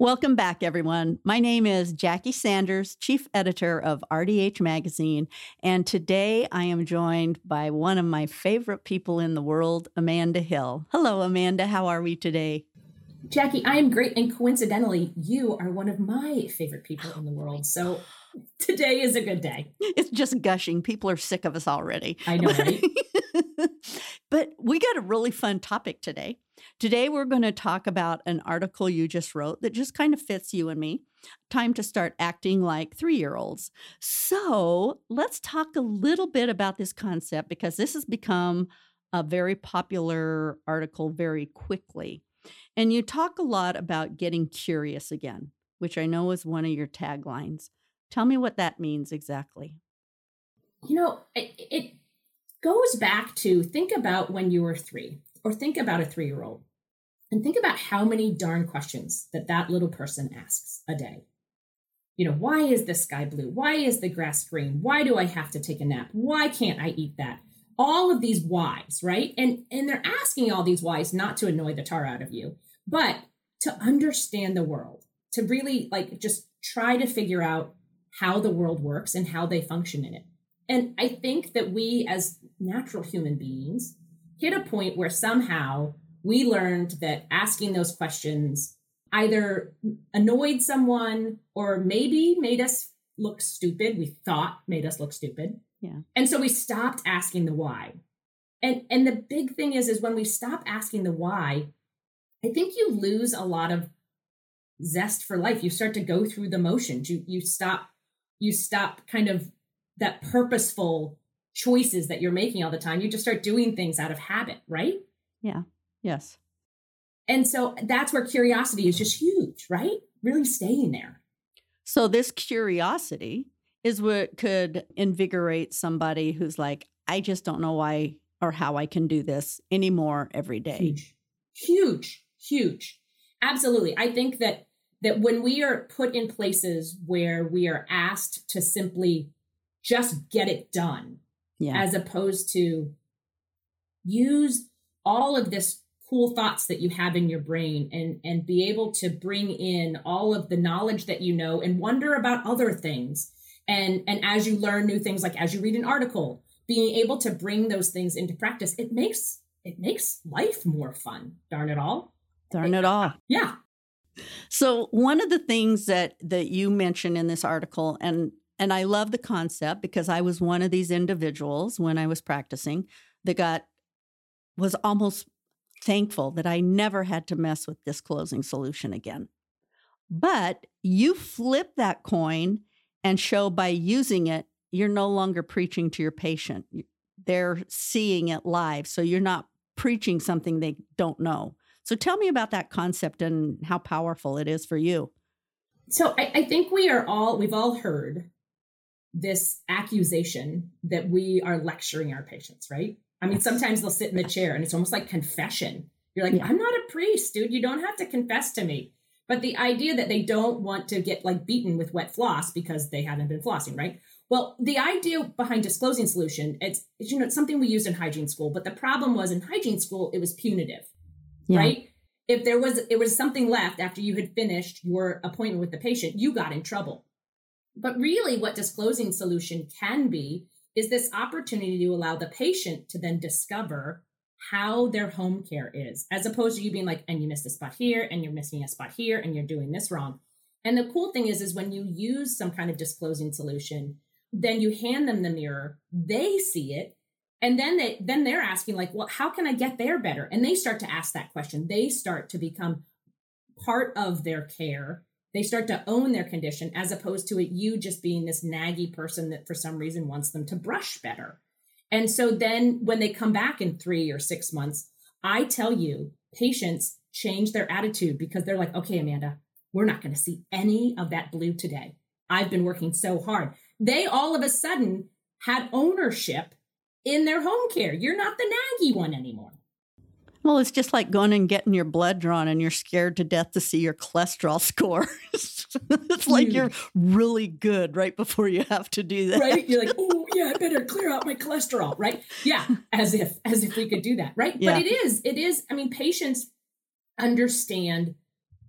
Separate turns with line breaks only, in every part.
Welcome back, everyone. My name is Jackie Sanders, Chief Editor of RDH Magazine, and today I am joined by one of my favorite people in the world, Amanda Hill. Hello, Amanda. How are we today?
Jackie, I am great. And coincidentally, you are one of my favorite people in the world. So today is a good day.
It's just gushing. People are sick of us already.
I know, right?
but we got a really fun topic today. Today, we're going to talk about an article you just wrote that just kind of fits you and me. Time to start acting like three year olds. So, let's talk a little bit about this concept because this has become a very popular article very quickly. And you talk a lot about getting curious again, which I know is one of your taglines. Tell me what that means exactly.
You know, it, it goes back to think about when you were three or think about a three year old and think about how many darn questions that that little person asks a day. You know, why is the sky blue? Why is the grass green? Why do I have to take a nap? Why can't I eat that? All of these whys, right? And and they're asking all these whys not to annoy the tar out of you, but to understand the world, to really like just try to figure out how the world works and how they function in it. And I think that we as natural human beings hit a point where somehow we learned that asking those questions either annoyed someone or maybe made us look stupid. We thought made us look stupid.
Yeah.
And so we stopped asking the why. And and the big thing is is when we stop asking the why, I think you lose a lot of zest for life. You start to go through the motions. You you stop you stop kind of that purposeful choices that you're making all the time. You just start doing things out of habit, right?
Yeah. Yes.
And so that's where curiosity is just huge, right? Really staying there.
So this curiosity is what could invigorate somebody who's like, I just don't know why or how I can do this anymore every day.
Huge. Huge. Huge. Absolutely. I think that that when we are put in places where we are asked to simply just get it done,
yeah.
as opposed to use all of this cool thoughts that you have in your brain and and be able to bring in all of the knowledge that you know and wonder about other things. And and as you learn new things like as you read an article being able to bring those things into practice it makes it makes life more fun. Darn it all.
Darn it all.
Yeah.
So one of the things that that you mentioned in this article and and I love the concept because I was one of these individuals when I was practicing that got was almost thankful that I never had to mess with disclosing solution again. But you flip that coin and show by using it, you're no longer preaching to your patient. They're seeing it live. So you're not preaching something they don't know. So tell me about that concept and how powerful it is for you.
So I, I think we are all, we've all heard this accusation that we are lecturing our patients, right? I mean, sometimes they'll sit in the chair and it's almost like confession. You're like, yeah. I'm not a priest, dude. You don't have to confess to me. But the idea that they don't want to get like beaten with wet floss because they haven't been flossing, right? Well, the idea behind disclosing solution, it's, you know, it's something we use in hygiene school, but the problem was in hygiene school, it was punitive, yeah. right? If there was it was something left after you had finished your appointment with the patient, you got in trouble. But really, what disclosing solution can be is this opportunity to allow the patient to then discover how their home care is, as opposed to you being like, and you missed a spot here, and you're missing a spot here, and you're doing this wrong. And the cool thing is, is when you use some kind of disclosing solution, then you hand them the mirror, they see it, and then they then they're asking like, well, how can I get there better? And they start to ask that question. They start to become part of their care they start to own their condition as opposed to it you just being this naggy person that for some reason wants them to brush better. And so then when they come back in three or six months, I tell you, patients change their attitude because they're like, okay, Amanda, we're not going to see any of that blue today. I've been working so hard. They all of a sudden had ownership in their home care. You're not the naggy one anymore.
Well, it's just like going and getting your blood drawn and you're scared to death to see your cholesterol score. it's like you're really good right before you have to do that.
Right? You're like, oh yeah, I better clear out my cholesterol, right? Yeah, as if as if we could do that, right? Yeah. But it is, it is, I mean, patients understand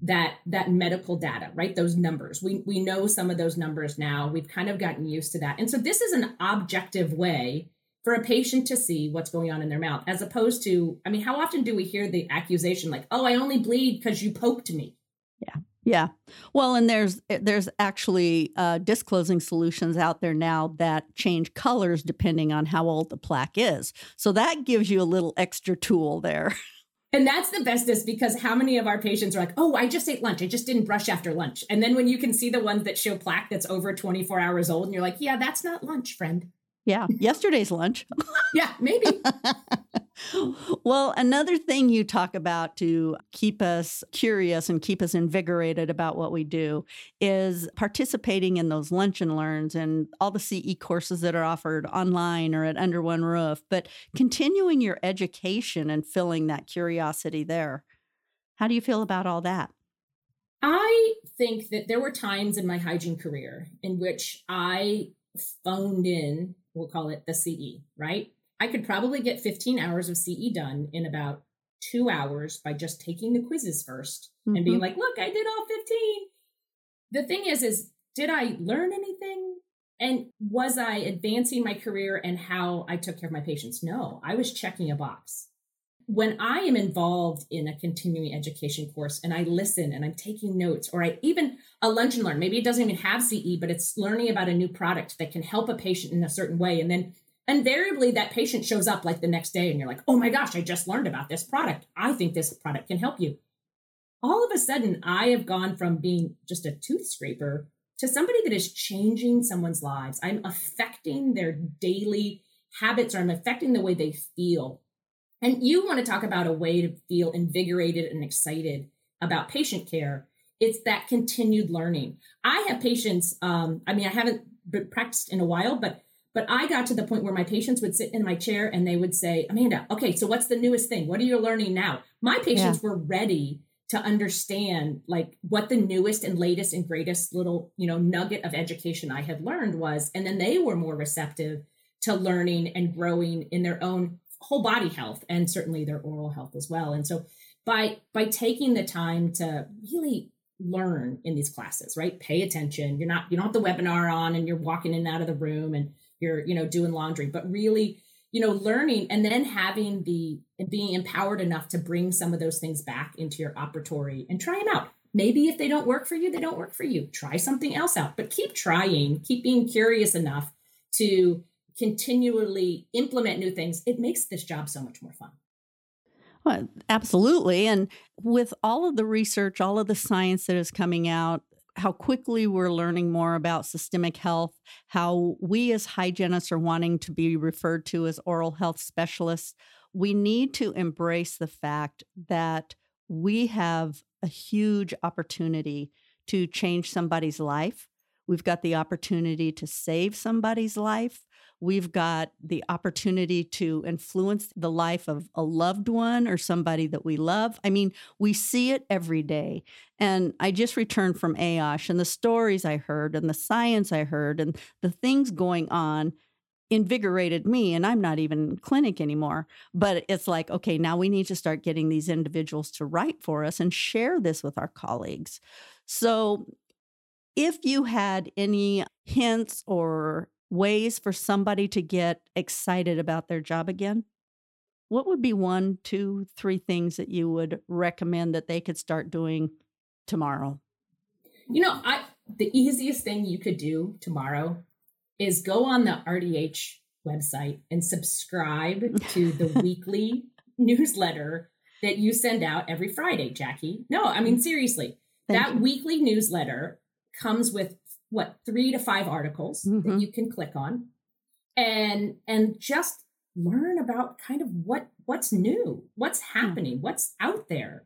that that medical data, right? Those numbers. We we know some of those numbers now. We've kind of gotten used to that. And so this is an objective way for a patient to see what's going on in their mouth, as opposed to, I mean, how often do we hear the accusation like, "Oh, I only bleed because you poked me"?
Yeah, yeah. Well, and there's eh, there's actually uh, disclosing solutions out there now that change colors depending on how old the plaque is. So that gives you a little extra tool there.
And that's the bestest because how many of our patients are like, oh, I just ate lunch. I just didn't brush after lunch. And then when you can see the ones that show plaque that's over 24 hours old, and you're like, yeah, that's not lunch, friend.
Yeah, yesterday's lunch.
yeah, maybe.
well, another thing you talk about to keep us curious and keep us invigorated about what we do is participating in those lunch and learns and all the CE courses that are offered online or at Under One Roof, but continuing your education and filling that curiosity there. How do you feel about all that?
I think that there were times in my hygiene career in which I phoned in we'll call it the CE, right? I could probably get 15 hours of CE done in about two hours by just taking the quizzes 1st mm-hmm. and being mm-hmm. like, look, I did all 15. The thing is, is did I learn anything? And was I advancing my career and how I took care of my patients? No, I was checking a box. When I am involved in a continuing education course and I listen and I'm taking notes, or I even a lunch and learn. Maybe it doesn't even have CE, but it's learning about a new product that can help a patient in a certain way. And then invariably that patient shows up like the next day and you're like, oh my gosh, I just learned about this product. I think this product can help you. All of a sudden, I have gone from being just a tooth scraper to somebody that is changing someone's lives. I'm affecting their daily habits or I'm affecting the way they feel. And you want to talk about a way to feel invigorated and excited about patient care it's that continued learning. I have patients. Um, I mean, I haven't practiced in a while, but but I got to the point where my patients would sit in my chair and they would say, Amanda, okay, so what's the newest thing? What are you learning now? My patients yeah. were ready to understand like what the newest and latest and greatest little, you know, nugget of education I had learned was. And then they were more receptive to learning and growing in their own whole body health and certainly their oral health as well. And so by by taking the time to really learn in these classes, right? Pay attention. You're not, you don't have the webinar on and you're walking in and out of the room and you're, you know, doing laundry, but really, you know, learning and then having the, and being empowered enough to bring some of those things back into your operatory and try them out. Maybe if they don't work for you, they don't work for you. Try something else out, but keep trying, keep being curious enough to continually implement new things. It makes this job so much more fun.
Well, absolutely. And with all of the research, all of the science that is coming out, how quickly we're learning more about systemic health, how we as hygienists are wanting to be referred to as oral health specialists, we need to embrace the fact that we have a huge opportunity to change somebody's life. We've got the opportunity to save somebody's life. We've got the opportunity to influence the life of a loved one or somebody that we love. I mean, we see it every day. And I just returned from AOSH and the stories I heard and the science I heard and the things going on invigorated me and I'm not even in clinic anymore but it's like okay now we need to start getting these individuals to write for us and share this with our colleagues so if you had any hints or ways for somebody to get excited about their job again? What would be one, two, three things that you would recommend that they could start doing tomorrow?
You know, I the easiest thing you could do tomorrow is go on the RDH website and subscribe to the weekly newsletter that you send out every Friday, Jackie. No, I mean mm. seriously. Thank that you. weekly newsletter comes with what three to five articles mm-hmm. that you can click on and and just learn about kind of what what's new what's hmm. happening mm-hmm. what's out there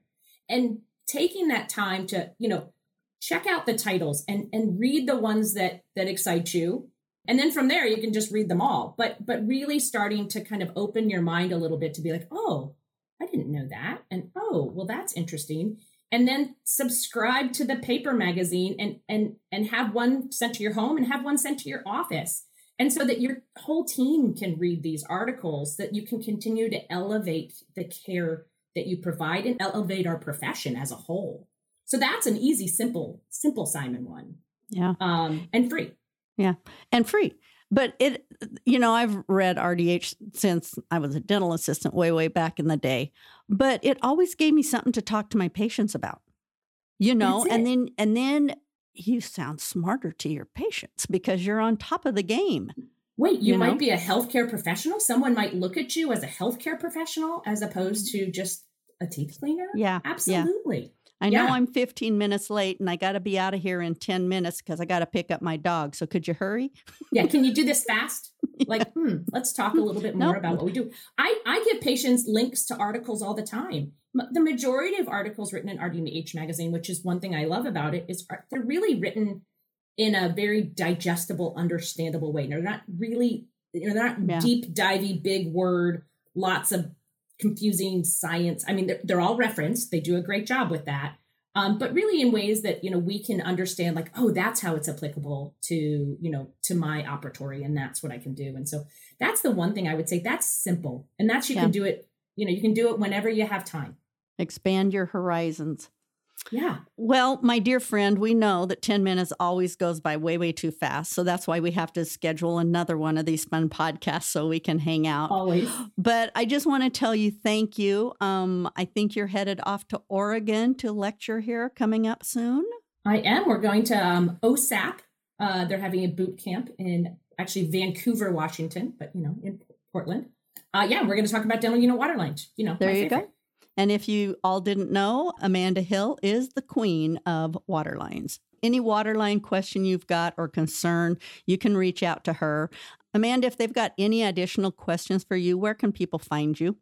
and taking that time to you know check out the titles and and read the ones that that excite you and then from there you can just read them all but but really starting to kind of open your mind a little bit to be like oh i didn't know that and oh well that's interesting and then subscribe to the paper magazine and and and have one sent to your home and have one sent to your office and so that your whole team can read these articles that you can continue to elevate the care that you provide and elevate our profession as a whole so that's an easy, simple, simple Simon one.
Yeah.
Um, and free.
Yeah. And free. But it, you know, I've read RDH since I was a dental assistant way, way back in the day. But it always gave me something to talk to my patients about, you know, and then, and then you sound smarter to your patients because you're on top of the game.
Wait, you, you might know? be a healthcare professional. Someone might look at you as a healthcare professional as opposed mm. to just a teeth cleaner.
Yeah.
Absolutely.
Yeah. I know yeah. I'm 15 minutes late and I got to be out of here in 10 minutes because I got to pick up my dog. So could you hurry?
yeah. Can you do this fast? yeah. Like, hmm, let's talk a little bit more nope. about what we do. I, I give patients links to articles all the time. The majority of articles written in RDH magazine, which is one thing I love about it, is they're really written in a very digestible, understandable way. They're not really, you know, they're not yeah. deep, divey, big word, lots of confusing science. I mean, they're, they're all referenced. They do a great job with that. Um, but really in ways that you know we can understand like oh that's how it's applicable to you know to my operatory and that's what i can do and so that's the one thing i would say that's simple and that's you yeah. can do it you know you can do it whenever you have time
expand your horizons
yeah.
Well, my dear friend, we know that 10 minutes always goes by way, way too fast. So that's why we have to schedule another one of these fun podcasts so we can hang out.
Always.
But I just want to tell you thank you. Um, I think you're headed off to Oregon to lecture here coming up soon.
I am. We're going to um, OSAP. Uh, they're having a boot camp in actually Vancouver, Washington, but you know, in Portland. Uh, yeah, we're going to talk about dental unit water lines. You know,
there you favorite. go. And if you all didn't know, Amanda Hill is the queen of waterlines. Any waterline question you've got or concern, you can reach out to her. Amanda, if they've got any additional questions for you, where can people find you?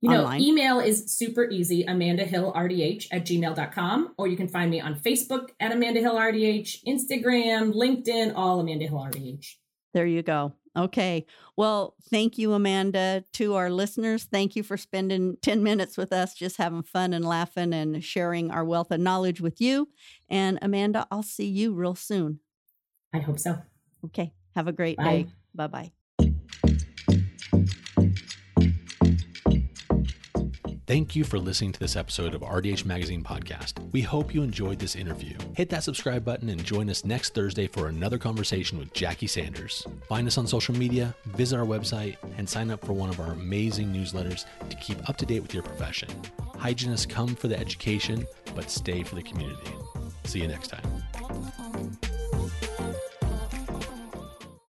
You know, online? email is super easy, Amanda Hill RDH at gmail.com, or you can find me on Facebook at Amanda Hill RDH, Instagram, LinkedIn, all Amanda Hill RDH.
There you go. Okay. Well, thank you, Amanda. To our listeners, thank you for spending 10 minutes with us, just having fun and laughing and sharing our wealth of knowledge with you. And Amanda, I'll see you real soon.
I hope so.
Okay. Have a great Bye. day. Bye bye.
Thank you for listening to this episode of RDH Magazine Podcast. We hope you enjoyed this interview. Hit that subscribe button and join us next Thursday for another conversation with Jackie Sanders. Find us on social media, visit our website, and sign up for one of our amazing newsletters to keep up to date with your profession. Hygienists come for the education, but stay for the community. See you next time.